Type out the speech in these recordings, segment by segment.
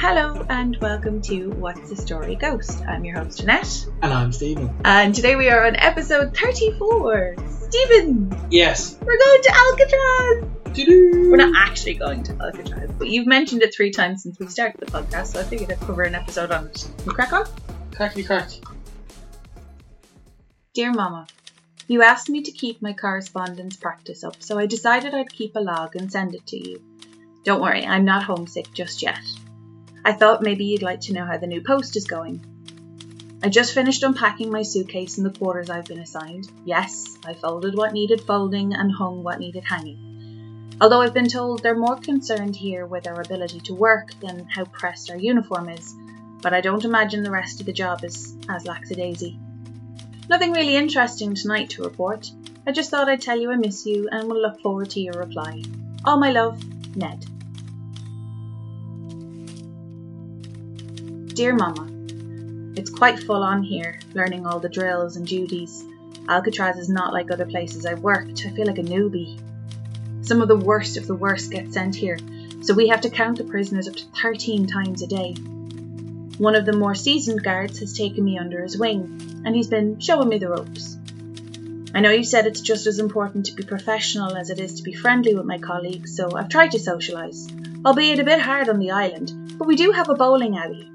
Hello and welcome to What's the Story Ghost. I'm your host Annette, And I'm Stephen. and today we are on episode 34. Stephen, Yes. we're going to Alcatraz. We're not actually going to Alcatraz, but you've mentioned it three times since we started the podcast, so I figured I'd cover an episode on it. We crack on? Crackety crack. Dear Mama, you asked me to keep my correspondence practice up, so I decided I'd keep a log and send it to you. Don't worry, I'm not homesick just yet. I thought maybe you'd like to know how the new post is going. I just finished unpacking my suitcase in the quarters I've been assigned. Yes, I folded what needed folding and hung what needed hanging. Although I've been told they're more concerned here with our ability to work than how pressed our uniform is, but I don't imagine the rest of the job is as lackadaisy. Nothing really interesting tonight to report. I just thought I'd tell you I miss you and will look forward to your reply. All my love, Ned. Dear Mama, It's quite full on here, learning all the drills and duties. Alcatraz is not like other places I've worked. I feel like a newbie. Some of the worst of the worst get sent here, so we have to count the prisoners up to 13 times a day. One of the more seasoned guards has taken me under his wing, and he's been showing me the ropes. I know you said it's just as important to be professional as it is to be friendly with my colleagues, so I've tried to socialise, albeit a bit hard on the island, but we do have a bowling alley.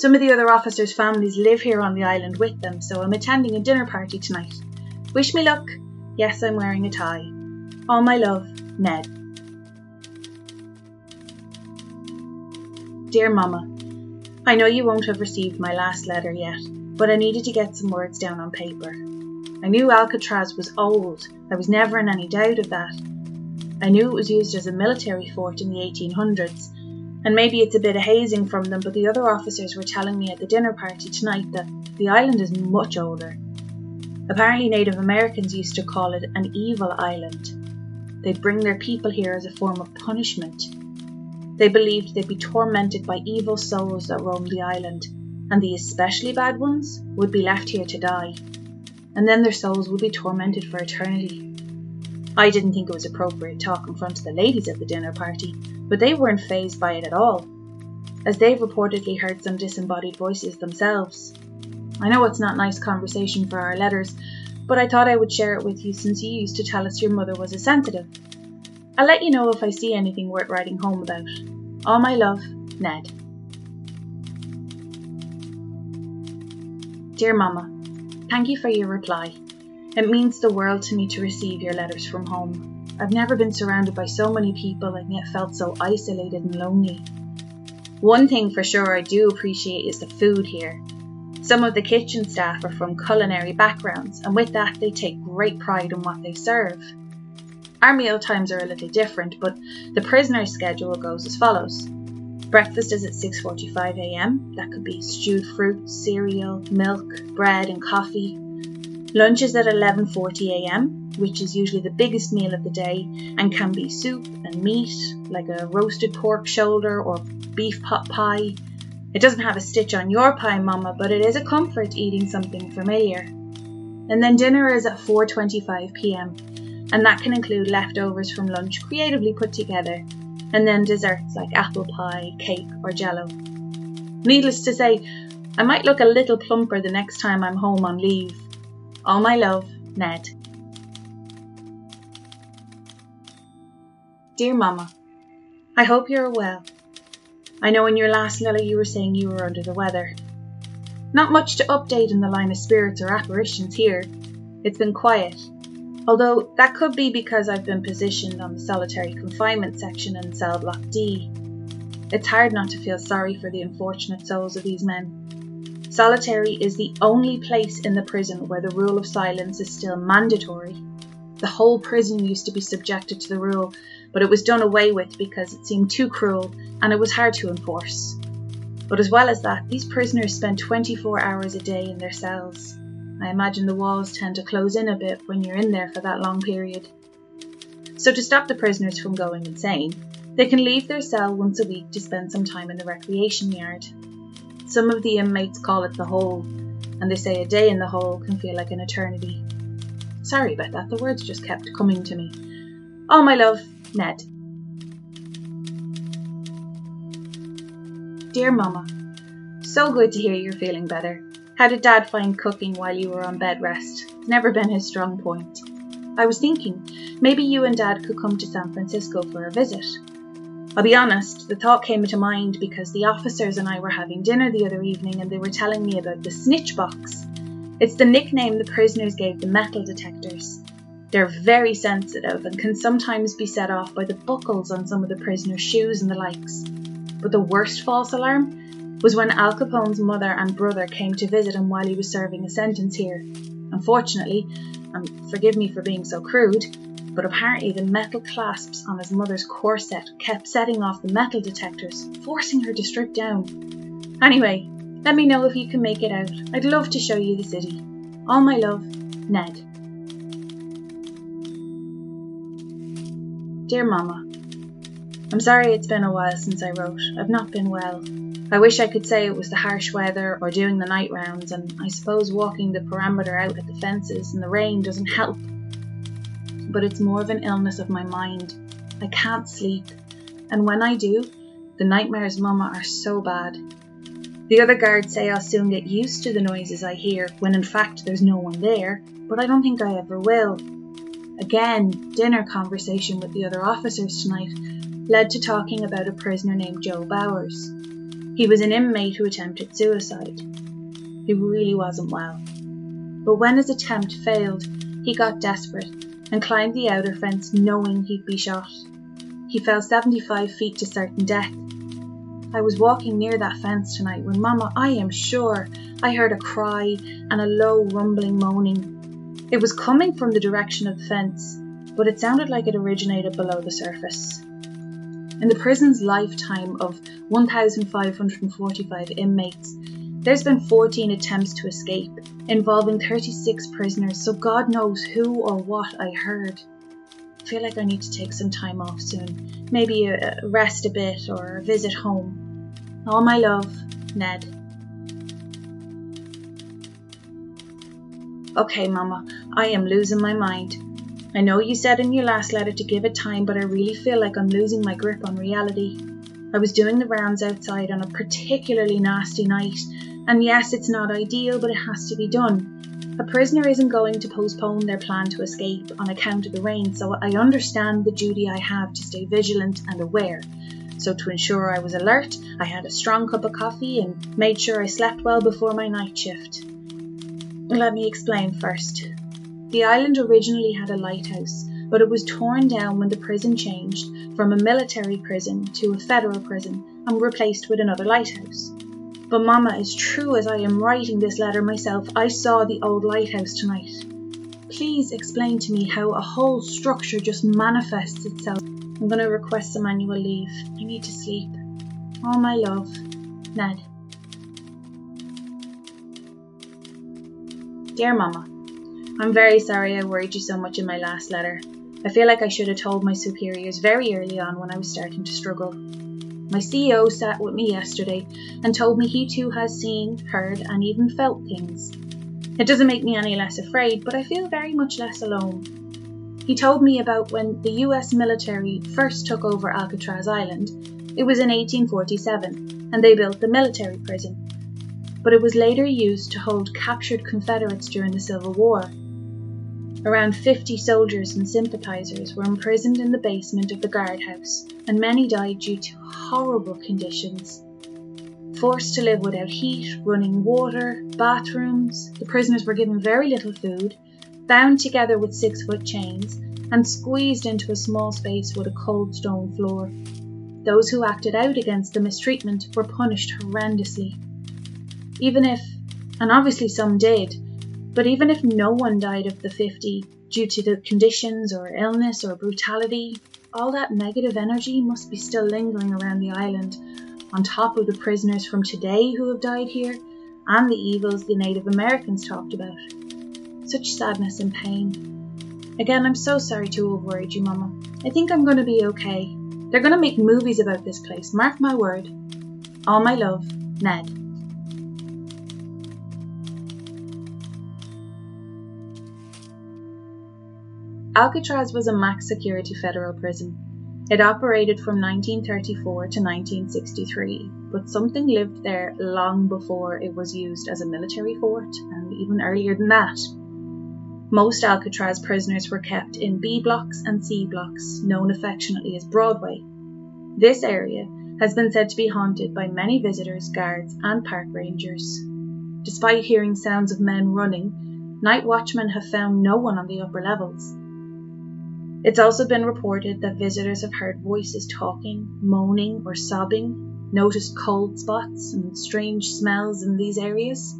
Some of the other officers' families live here on the island with them, so I'm attending a dinner party tonight. Wish me luck. Yes, I'm wearing a tie. All my love, Ned. Dear Mama, I know you won't have received my last letter yet, but I needed to get some words down on paper. I knew Alcatraz was old, I was never in any doubt of that. I knew it was used as a military fort in the 1800s, and maybe it's a bit of hazing from them, but the other officers were telling me at the dinner party tonight that the island is much older. Apparently, Native Americans used to call it an evil island. They'd bring their people here as a form of punishment. They believed they'd be tormented by evil souls that roamed the island, and the especially bad ones would be left here to die. And then their souls would be tormented for eternity. I didn't think it was appropriate talk in front of the ladies at the dinner party, but they weren't phased by it at all, as they've reportedly heard some disembodied voices themselves. I know it's not nice conversation for our letters, but I thought I would share it with you since you used to tell us your mother was a sensitive. I'll let you know if I see anything worth writing home about. All my love, Ned. Dear Mama, thank you for your reply. It means the world to me to receive your letters from home. I've never been surrounded by so many people and yet felt so isolated and lonely. One thing for sure I do appreciate is the food here. Some of the kitchen staff are from culinary backgrounds, and with that, they take great pride in what they serve. Our meal times are a little different, but the prisoner's schedule goes as follows. Breakfast is at 6:45 a.m. That could be stewed fruit, cereal, milk, bread, and coffee. Lunch is at 11:40 a.m., which is usually the biggest meal of the day and can be soup and meat, like a roasted pork shoulder or beef pot pie. It doesn't have a stitch on your pie, Mama, but it is a comfort eating something familiar. And then dinner is at 4:25 p.m., and that can include leftovers from lunch creatively put together, and then desserts like apple pie, cake, or jello. Needless to say, I might look a little plumper the next time I'm home on leave. All my love, Ned. Dear Mama, I hope you're well. I know in your last letter you were saying you were under the weather. Not much to update in the line of spirits or apparitions here. It's been quiet. Although that could be because I've been positioned on the solitary confinement section in cell block D. It's hard not to feel sorry for the unfortunate souls of these men. Solitary is the only place in the prison where the rule of silence is still mandatory. The whole prison used to be subjected to the rule, but it was done away with because it seemed too cruel and it was hard to enforce. But as well as that, these prisoners spend 24 hours a day in their cells. I imagine the walls tend to close in a bit when you're in there for that long period. So, to stop the prisoners from going insane, they can leave their cell once a week to spend some time in the recreation yard. Some of the inmates call it the hole, and they say a day in the hole can feel like an eternity. Sorry about that, the words just kept coming to me. All my love, Ned. Dear Mama, So good to hear you're feeling better. How did Dad find cooking while you were on bed rest? Never been his strong point. I was thinking, maybe you and Dad could come to San Francisco for a visit. I'll be honest, the thought came to mind because the officers and I were having dinner the other evening and they were telling me about the snitch box. It's the nickname the prisoners gave the metal detectors. They're very sensitive and can sometimes be set off by the buckles on some of the prisoners' shoes and the likes. But the worst false alarm was when Al Capone's mother and brother came to visit him while he was serving a sentence here. Unfortunately, and forgive me for being so crude, but apparently the metal clasps on his mother's corset kept setting off the metal detectors, forcing her to strip down. Anyway, let me know if you can make it out. I'd love to show you the city. All my love, Ned. Dear Mama, I'm sorry it's been a while since I wrote. I've not been well. I wish I could say it was the harsh weather or doing the night rounds, and I suppose walking the perimeter out at the fences in the rain doesn't help but it's more of an illness of my mind. I can't sleep, and when I do, the nightmares, Mama, are so bad. The other guards say I'll soon get used to the noises I hear, when in fact there's no one there, but I don't think I ever will. Again, dinner conversation with the other officers tonight led to talking about a prisoner named Joe Bowers. He was an inmate who attempted suicide. He really wasn't well. But when his attempt failed, he got desperate and climbed the outer fence knowing he'd be shot. He fell 75 feet to certain death. I was walking near that fence tonight when, Mama, I am sure I heard a cry and a low rumbling moaning. It was coming from the direction of the fence, but it sounded like it originated below the surface. In the prison's lifetime of 1,545 inmates, there's been 14 attempts to escape, involving 36 prisoners, so God knows who or what I heard. I feel like I need to take some time off soon. Maybe a, rest a bit or visit home. All my love, Ned. Okay, Mama, I am losing my mind. I know you said in your last letter to give it time, but I really feel like I'm losing my grip on reality. I was doing the rounds outside on a particularly nasty night and yes, it's not ideal, but it has to be done. A prisoner isn't going to postpone their plan to escape on account of the rain, so I understand the duty I have to stay vigilant and aware. So, to ensure I was alert, I had a strong cup of coffee and made sure I slept well before my night shift. Let me explain first. The island originally had a lighthouse, but it was torn down when the prison changed from a military prison to a federal prison and replaced with another lighthouse. But, Mamma, as true as I am writing this letter myself, I saw the old lighthouse tonight. Please explain to me how a whole structure just manifests itself. I'm going to request some annual leave. I need to sleep. All my love, Ned. Dear Mama, I'm very sorry I worried you so much in my last letter. I feel like I should have told my superiors very early on when I was starting to struggle. My CEO sat with me yesterday and told me he too has seen, heard, and even felt things. It doesn't make me any less afraid, but I feel very much less alone. He told me about when the US military first took over Alcatraz Island. It was in 1847, and they built the military prison. But it was later used to hold captured Confederates during the Civil War. Around 50 soldiers and sympathisers were imprisoned in the basement of the guardhouse, and many died due to horrible conditions. Forced to live without heat, running water, bathrooms, the prisoners were given very little food, bound together with six foot chains, and squeezed into a small space with a cold stone floor. Those who acted out against the mistreatment were punished horrendously. Even if, and obviously some did, but even if no one died of the 50 due to the conditions or illness or brutality, all that negative energy must be still lingering around the island, on top of the prisoners from today who have died here and the evils the Native Americans talked about. Such sadness and pain. Again, I'm so sorry to have worried you, Mama. I think I'm going to be okay. They're going to make movies about this place, mark my word. All my love, Ned. Alcatraz was a max security federal prison. It operated from 1934 to 1963, but something lived there long before it was used as a military fort, and even earlier than that. Most Alcatraz prisoners were kept in B blocks and C blocks, known affectionately as Broadway. This area has been said to be haunted by many visitors, guards, and park rangers. Despite hearing sounds of men running, night watchmen have found no one on the upper levels. It's also been reported that visitors have heard voices talking, moaning, or sobbing, noticed cold spots and strange smells in these areas.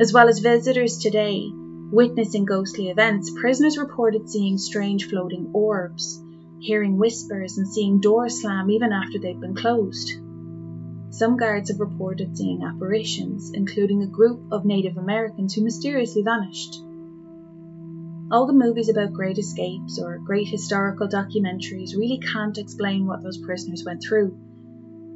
As well as visitors today witnessing ghostly events, prisoners reported seeing strange floating orbs, hearing whispers, and seeing doors slam even after they've been closed. Some guards have reported seeing apparitions, including a group of Native Americans who mysteriously vanished. All the movies about great escapes or great historical documentaries really can't explain what those prisoners went through.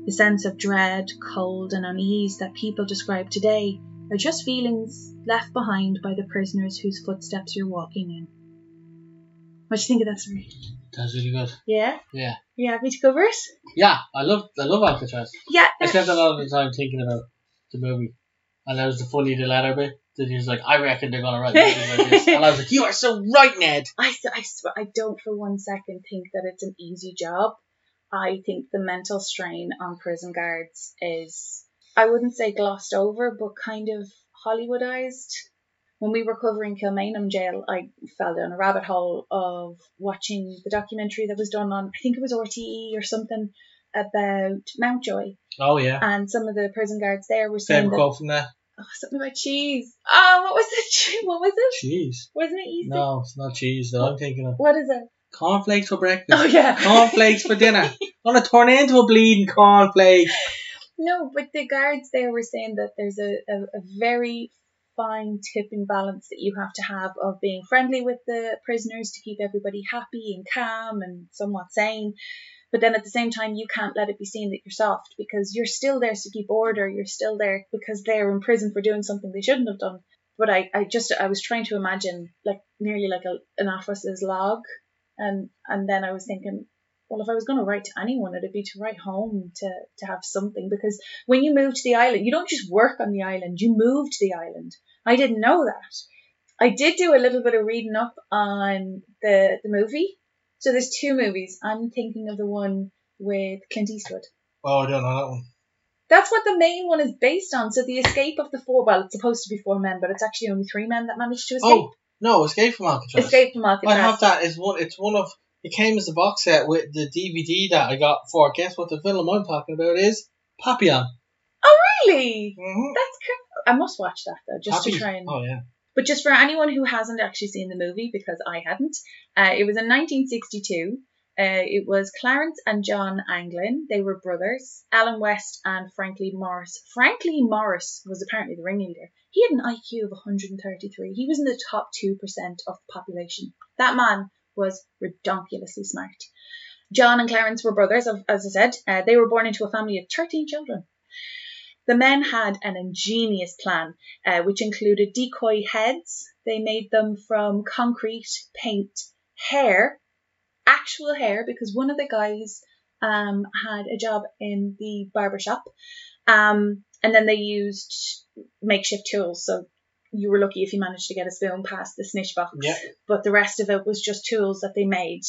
The sense of dread, cold, and unease that people describe today are just feelings left behind by the prisoners whose footsteps you're walking in. What do you think of that story? That's really good. Yeah? Yeah. You happy to cover it? Yeah, I love I love Alcatraz. Yeah. I spent a lot of the time thinking about the movie. And that was the funny the letter bit. That he was like, I reckon they're gonna write movies like this. And I was like, You are so right, Ned. I, I, swear, I don't for one second think that it's an easy job. I think the mental strain on prison guards is, I wouldn't say glossed over, but kind of Hollywoodized. When we were covering Kilmainham jail, I fell down a rabbit hole of watching the documentary that was done on, I think it was RTE or something, about Mountjoy. Oh yeah. And some of the prison guards there were saying Favorite that, quote from that? Oh, something about cheese. Oh, what was it? What was it? Cheese. Wasn't it Easter? No, it's not cheese that I'm thinking of. What is it? Cornflakes for breakfast. Oh yeah. Cornflakes for dinner. I'm gonna turn into a bleeding cornflake. No, but the guards there were saying that there's a, a, a very fine tipping balance that you have to have of being friendly with the prisoners to keep everybody happy and calm and somewhat sane. But then at the same time, you can't let it be seen that you're soft because you're still there to keep order. You're still there because they're in prison for doing something they shouldn't have done. But I, I just, I was trying to imagine like nearly like a, an officer's log. And, and then I was thinking, well, if I was going to write to anyone, it'd be to write home to, to have something because when you move to the island, you don't just work on the island, you move to the island. I didn't know that. I did do a little bit of reading up on the, the movie. So there's two movies. I'm thinking of the one with Clint Eastwood. Oh, I don't know that one. That's what the main one is based on. So the escape of the four, well, it's supposed to be four men, but it's actually only three men that managed to escape. Oh no, Escape from Alcatraz. escape from Alcatraz. I have that. It's one. It's one of. It came as a box set with the DVD that I got for. Guess what the film I'm talking about is Papillon. Oh really? Mm-hmm. That's cool. I must watch that though, just to try and. Oh yeah. But just for anyone who hasn't actually seen the movie, because I hadn't, uh, it was in 1962. Uh, it was Clarence and John Anglin. They were brothers. Alan West and Franklin Morris. Franklin Morris was apparently the ringleader. He had an IQ of 133. He was in the top 2% of the population. That man was redonkulously smart. John and Clarence were brothers, as I said. Uh, they were born into a family of 13 children. The men had an ingenious plan, uh, which included decoy heads. They made them from concrete, paint, hair, actual hair, because one of the guys um, had a job in the barber shop. Um, and then they used makeshift tools. So you were lucky if you managed to get a spoon past the snitch box. Yeah. But the rest of it was just tools that they made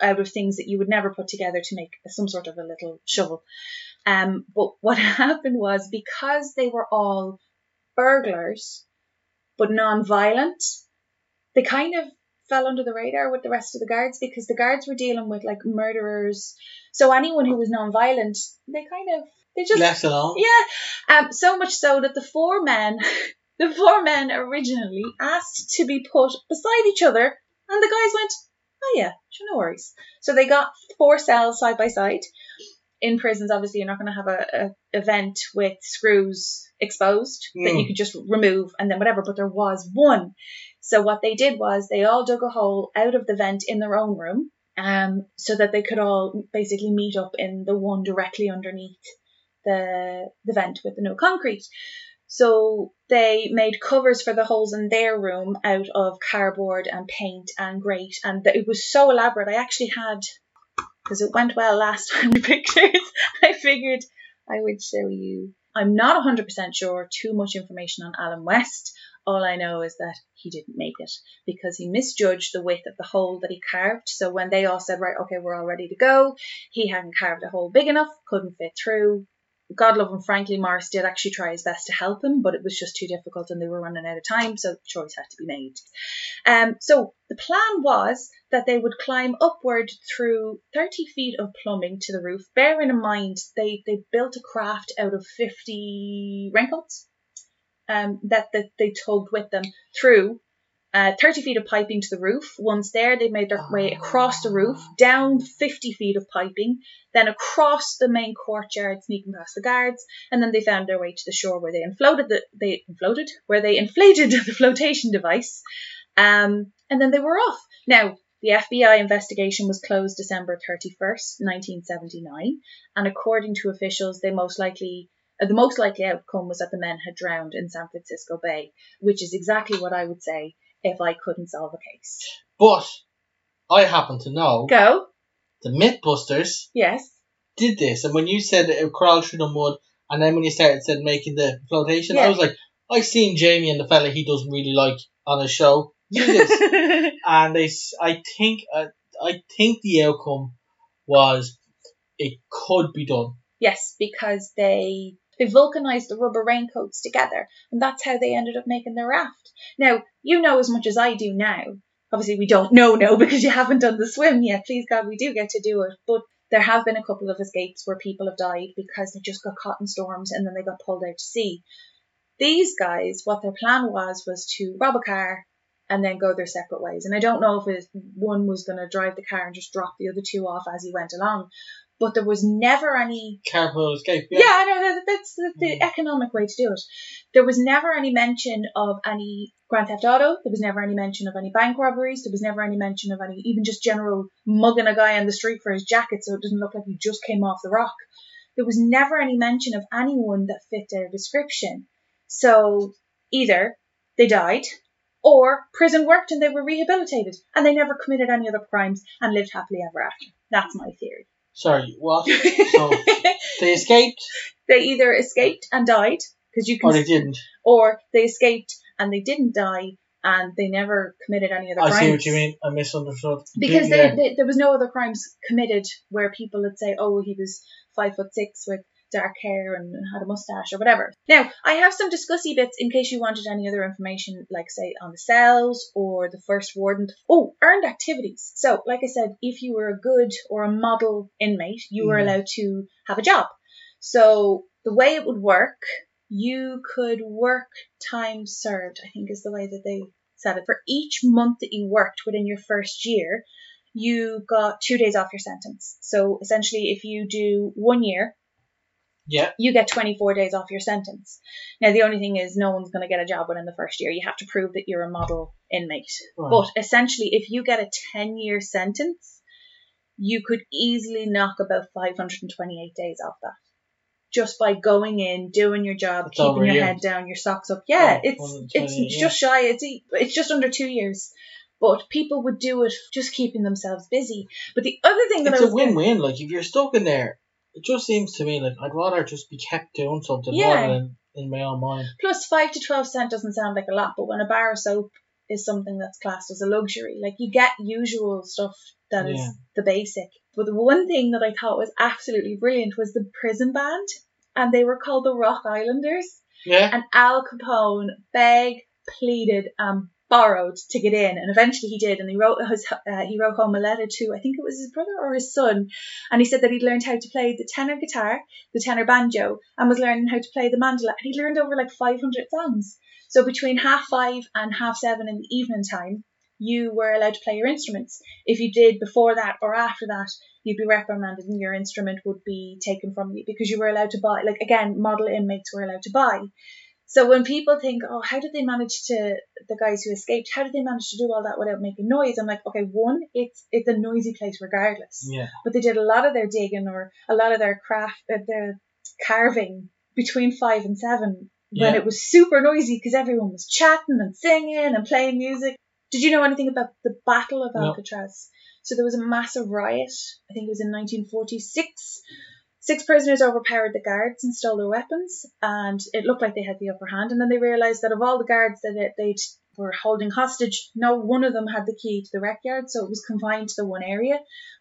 out of things that you would never put together to make some sort of a little shovel. Um, but what happened was because they were all burglars, but non-violent, they kind of fell under the radar with the rest of the guards because the guards were dealing with like murderers. So anyone who was non-violent, they kind of they just Left alone. yeah. Um, so much so that the four men, the four men originally asked to be put beside each other, and the guys went, "Oh yeah, sure, no worries." So they got four cells side by side. In prisons, obviously, you're not going to have a, a event with screws exposed that Mm. you could just remove and then whatever. But there was one. So what they did was they all dug a hole out of the vent in their own room, um, so that they could all basically meet up in the one directly underneath the the vent with the no concrete. So they made covers for the holes in their room out of cardboard and paint and grate, and it was so elaborate. I actually had because it went well last time the pictures, I figured I would show you. I'm not 100% sure too much information on Alan West. All I know is that he didn't make it because he misjudged the width of the hole that he carved. So when they all said, right, okay, we're all ready to go, he hadn't carved a hole big enough, couldn't fit through. God love him, frankly, Morris did actually try his best to help him, but it was just too difficult and they were running out of time, so the choice had to be made. Um, so the plan was that they would climb upward through 30 feet of plumbing to the roof, bearing in mind they, they built a craft out of 50 raincoats um, that, that they tugged with them through uh, 30 feet of piping to the roof. Once there, they made their way across the roof, down 50 feet of piping, then across the main courtyard, sneaking past the guards, and then they found their way to the shore where they inflated the they inflated where they inflated the flotation device, um, and then they were off. Now. The FBI investigation was closed December 31st, 1979, and according to officials, they most likely uh, the most likely outcome was that the men had drowned in San Francisco Bay, which is exactly what I would say if I couldn't solve a case. But I happen to know Go. the Mythbusters Yes. did this, and when you said it crawled through the mud, and then when you started said making the flotation, Yeah. I was like, I seen Jamie and the fella he doesn't really like on a show do this, and they, s- I think, uh, I think the outcome was it could be done. yes, because they they vulcanized the rubber raincoats together, and that's how they ended up making the raft. Now, you know as much as I do now. Obviously, we don't know now because you haven't done the swim yet. Please God, we do get to do it. But there have been a couple of escapes where people have died because they just got caught in storms and then they got pulled out to sea. These guys, what their plan was, was to rob a car and then go their separate ways. And I don't know if one was going to drive the car and just drop the other two off as he went along. But there was never any Carpool escape. yeah, I know that, that's the, the Mm. economic way to do it. There was never any mention of any Grand Theft Auto. There was never any mention of any bank robberies. There was never any mention of any even just general mugging a guy on the street for his jacket so it doesn't look like he just came off the rock. There was never any mention of anyone that fit their description. So either they died or prison worked and they were rehabilitated and they never committed any other crimes and lived happily ever after. That's my theory. Sorry, what? So they escaped, they either escaped and died because you can or they didn't. or they escaped and they didn't die and they never committed any other I crimes. see what you mean. I misunderstood. Because Yeah. they, they, there was no other crimes committed where people would say, oh, he was five foot six with dark hair and had a mustache or whatever. Now, I have some discussy bits in case you wanted any other information, like say on the cells or the first warden. Oh, earned activities. So, like I said, if you were a good or a model inmate, you were Mhm. allowed to have a job. So the way it would work, you could work time served, I think is the way that they said it. For each month that you worked within your first year, you got two days off your sentence. So essentially, if you do one year, Yeah. you get 24 days off your sentence. Now, the only thing is, no one's going to get a job within the first year. You have to prove that you're a model inmate. Right. But essentially, if you get a 10 year sentence, you could easily knock about 528 days off that. Just by going in, doing your job, That's keeping your head down, your socks up. Yeah, Oh, it's it's yeah. just shy. It's it's just under two years. But people would do it just keeping themselves busy. But the other thing that it's I a was gonna- win-win. Like if you're stuck in there, it just seems to me like I'd rather just be kept doing something Yeah. rather than in my own mind. Plus, five to twelve cent doesn't sound like a lot, but when a bar of soap is something that's classed as a luxury, like you get usual stuff that is Yeah. the basic. But the one thing that I thought was absolutely brilliant was the prison band, and they were called the Rock Islanders. Yeah. And Al Capone begged, pleaded, and borrowed to get in, and eventually he did. And he wrote his, uh, he wrote home a letter to I think it was his brother or his son, and he said that he'd learned how to play the tenor guitar, the tenor banjo, and was learning how to play the mandolin. And he learned over like 500 songs. So between half five and half seven in the evening time, you were allowed to play your instruments. If you did before that or after that, you'd be reprimanded and your instrument would be taken from you because you were allowed to buy. Like again, model inmates were allowed to buy. So when people think, oh, how did they manage to the guys who escaped? How did they manage to do all that without making noise? I'm like, okay, one, it's it's a noisy place regardless, Yeah. but they did a lot of their digging or a lot of their craft, uh, their carving between five and seven when Yeah. it was super noisy because everyone was chatting and singing and playing music. Did you know anything about the Battle of No. Alcatraz? So there was a massive riot. I think it was in 1946. Six prisoners overpowered the guards and stole their weapons, and it looked like they had the upper hand. And then they realised that of all the guards that they were holding hostage, no one of them had the key to the rec yard, so it was confined to the one area.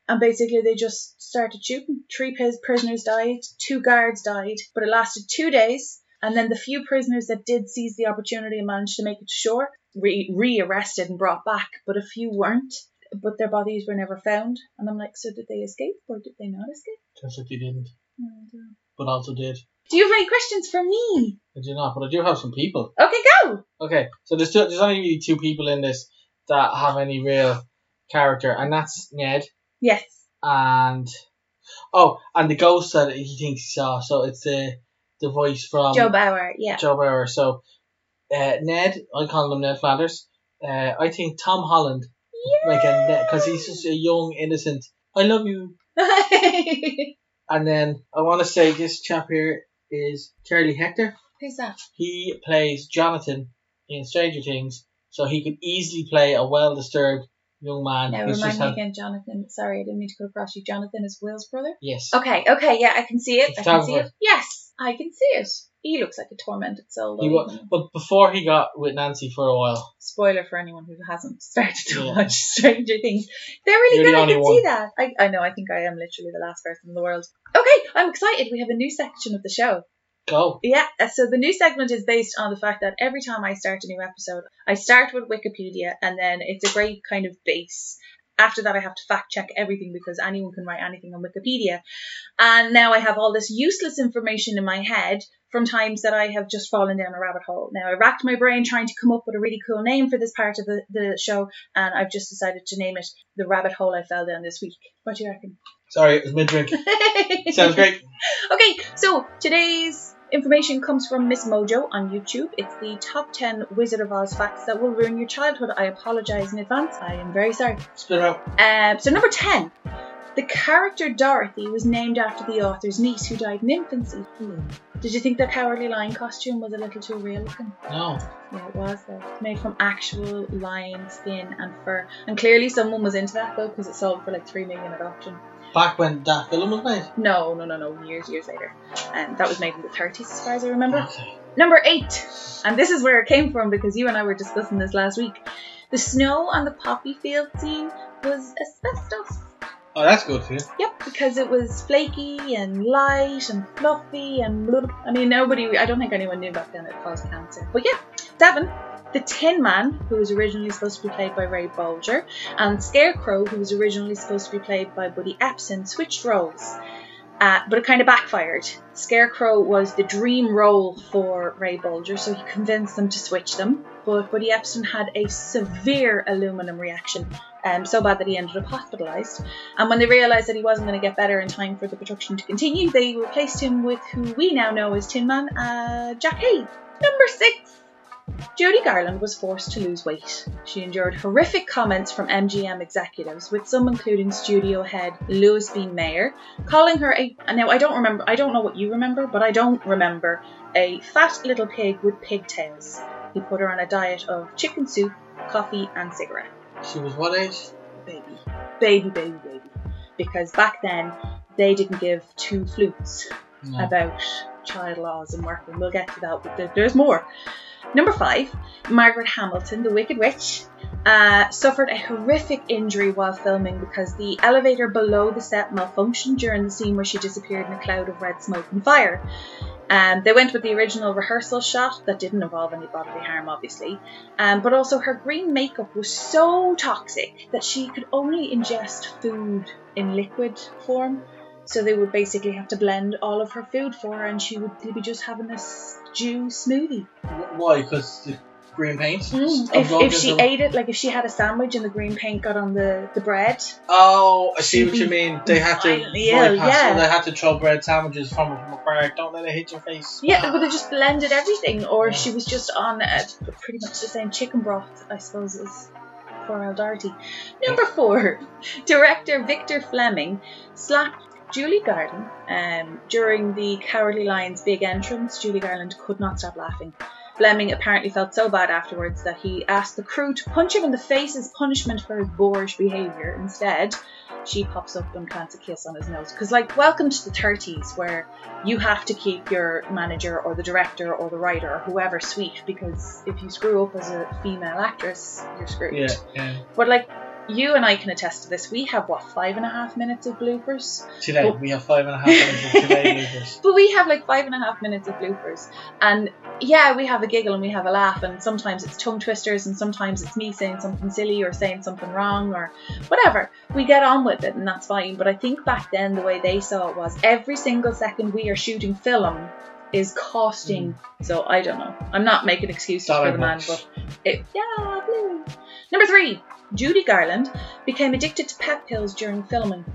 And basically, they just started shooting. Three prisoners died, two guards died, but it lasted two days. And then the few prisoners that did seize the opportunity and managed to make it to shore re arrested and brought back, but a few weren't. But their bodies were never found. And I'm like, so did they escape or did they not escape? Turns out they didn't. Oh, but also did. Do you have any questions for me? I do not, but I do have some people. Okay, go. Okay, so there's two, there's only really two people in this that have any real character, and that's Ned. Yes. And oh, and the ghost that he thinks he saw. So it's the the voice from Joe Bowers. Yeah. Joe Bowers. So uh, Ned, I call him Ned Flanders. Uh, I think Tom Holland, Yay! like a because he's just a young innocent. I love you. and then I want to say this chap here is Charlie Heaton. Who's that? He plays Jonathan in Stranger Things, so he could easily play a well disturbed young man. Now remind me again, Jonathan. Sorry, I didn't mean to go across you. Jonathan is Will's brother. Yes. Okay, okay, yeah, I can see it. I can see it. Yes, I can see it. He looks like a tormented soul. He though, wa- even. but before he got with Nancy for a while, Spoiler for anyone who hasn't started to Yeah. watch Stranger Things. They're really You're the good. I only can one. see that. I, I know. I think I am literally the last person in the world. Okay, I'm excited. We have a new section of the show. go. Yeah, uh, so the new segment is based on the fact that every time I start a new episode, I start with Wikipedia and then it's a great kind of base. After that, I have to fact check everything because anyone can write anything on Wikipedia. And now I have all this useless information in my head from times that I have just fallen down a rabbit hole. Now, I racked my brain trying to come up with a really cool name for this part of the, the show, and I've just decided to name it The Rabbit Hole I Fell Down This Week. What do you reckon? Sorry, it was mid drink. Sounds great. Okay, so today's information comes from MsMojo on YouTube. It's the top 10 Wizard of Oz facts that will ruin your childhood. I apologise in advance. I am very sorry. Spit it out. Um, so, number 10. The character Dorothy was named after the author's niece who died in infancy. Did you think the cowardly lion costume was a little too real looking? No. Yeah, it was though. Made from actual lion skin and fur. And clearly someone was into that though because it sold for like 3 million at auction. Back when that film was made. No, no, no, no, years, years later. And that was made in the 30s as far as I remember. Okay. Number eight, and this is where it came from because you and I were discussing this last week. The snow on the poppy field scene was asbestos. Oh, that's good for you. Yep, because it was flaky and light and fluffy and blah. I mean, nobody, I don't think anyone knew back then it caused cancer. But yeah, Devon, the Tin Man, who was originally supposed to be played by Ray Bolger, and Scarecrow, who was originally supposed to be played by Buddy Ebsen, switched roles. Uh, but it kind of backfired. Scarecrow was the dream role for Ray Bolger, so he convinced them to switch them. But Buddy Ebsen had a severe aluminum reaction, um, so bad that he ended up hospitalised. And when they realised that he wasn't going to get better in time for the production to continue, they replaced him with who we now know as Tin Man, uh, Jack Hay. Number six. Judy Garland was forced to lose weight. She endured horrific comments from MGM executives, with some including studio head Louis B. Mayer, calling her a. Now, I don't remember, I don't know what you remember, but I don't remember a fat little pig with pigtails. He put her on a diet of chicken soup, coffee, and cigarette. She was what age? Baby. Baby, baby, baby. Because back then, they didn't give two flutes No. about child laws and work, and we'll get to that, but there's more. Number five, Margaret Hamilton, the Wicked Witch, uh, suffered a horrific injury while filming because the elevator below the set malfunctioned during the scene where she disappeared in a cloud of red smoke and fire. Um, they went with the original rehearsal shot that didn't involve any bodily harm, obviously, um, but also her green makeup was so toxic that she could only ingest food in liquid form. So they would basically have to blend all of her food for her, and she would be just having a stew smoothie. Why? Because the green paint. Mm. If, if she ate it, like if she had a sandwich and the green paint got on the, the bread, Oh, I see what you mean. They had to bypass. yeah. They had to throw bread sandwiches from from afar. Don't let it hit your face. yeah, but they just blended everything, or Yeah. she was just on a, pretty much the same chicken broth, I suppose, as poor old Dorothy. Number four, director Victor Fleming slapped Julie Garland um, during the Cowardly Lion's big entrance. Julie Garland could not stop laughing. Fleming apparently felt so bad afterwards that he asked the crew to punch him in the face as punishment for his boorish behaviour. Instead, she pops up and plants a kiss on his nose. Because, like, welcome to the 30s where you have to keep your manager or the director or the writer or whoever sweet because if you screw up as a female actress, you're screwed. Yeah, yeah. But, like, you and I can attest to this. We have, what, five and a half minutes of bloopers? Today Oh. we have five and a half minutes of today bloopers. But we have like five and a half minutes of bloopers. And yeah, we have a giggle and we have a laugh, and sometimes it's tongue twisters, and sometimes it's me saying something silly or saying something wrong or whatever. We get on with it, and that's fine. But I think back then, the way they saw it was every single second we are shooting film is costing. Mm. So I don't know. I'm not making excuses for the man, but it, yeah, blue. Number three, Judy Garland became addicted to pep pills during filming.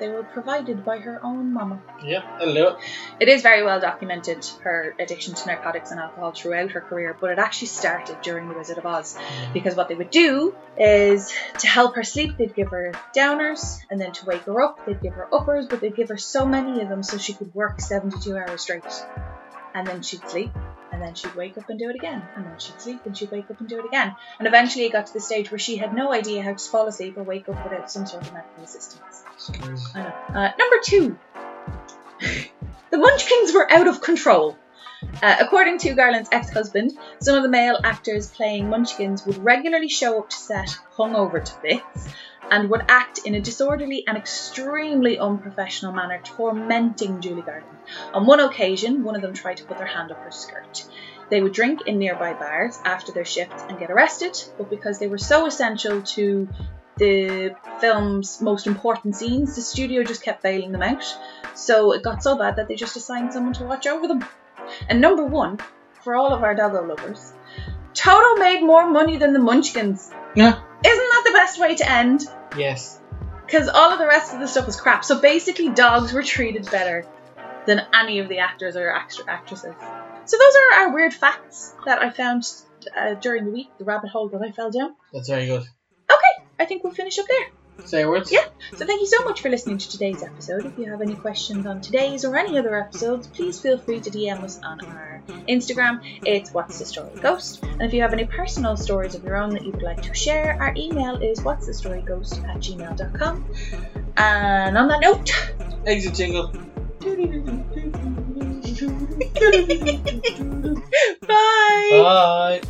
They were provided by her own mama. Yep, that'll do it. It is very well documented her addiction to narcotics and alcohol throughout her career, but it actually started during The Wizard of Oz. Mm. Because what they would do is to help her sleep, they'd give her downers, and then to wake her up, they'd give her uppers, but they'd give her so many of them so she could work 72 hours straight. And then she'd sleep, and then she'd wake up and do it again, and then she'd sleep and she'd wake up and do it again. And eventually it got to the stage where she had no idea how to fall asleep or wake up without some sort of medical assistance. Uh, number two, the Munchkins were out of control. Uh, according to Garland's ex-husband, some of the male actors playing Munchkins would regularly show up to set hungover to bits and would act in a disorderly and extremely unprofessional manner, tormenting Julie Garden. On one occasion, one of them tried to put their hand up her skirt. They would drink in nearby bars after their shift and get arrested, but because they were so essential to the film's most important scenes, the studio just kept bailing them out. So it got so bad that they just assigned someone to watch over them. And number one, for all of our doggo lovers, Toto made more money than the Munchkins. Yeah. Isn't that the best way to end? Yes. Because all of the rest of the stuff was crap. So basically, dogs were treated better than any of the actors or extra actresses. So those are our weird facts that I found uh, during the week, the rabbit hole that I fell down. That's very good. Okay, I think we'll finish up there. Say words? Yeah. So thank you so much for listening to today's episode. If you have any questions on today's or any other episodes, please feel free to DM us on our Instagram. It's What's the Story Ghost. And if you have any personal stories of your own that you would like to share, our email is what's the story ghost at gmail.com. And on that note, Exit jingle. bye. Bye.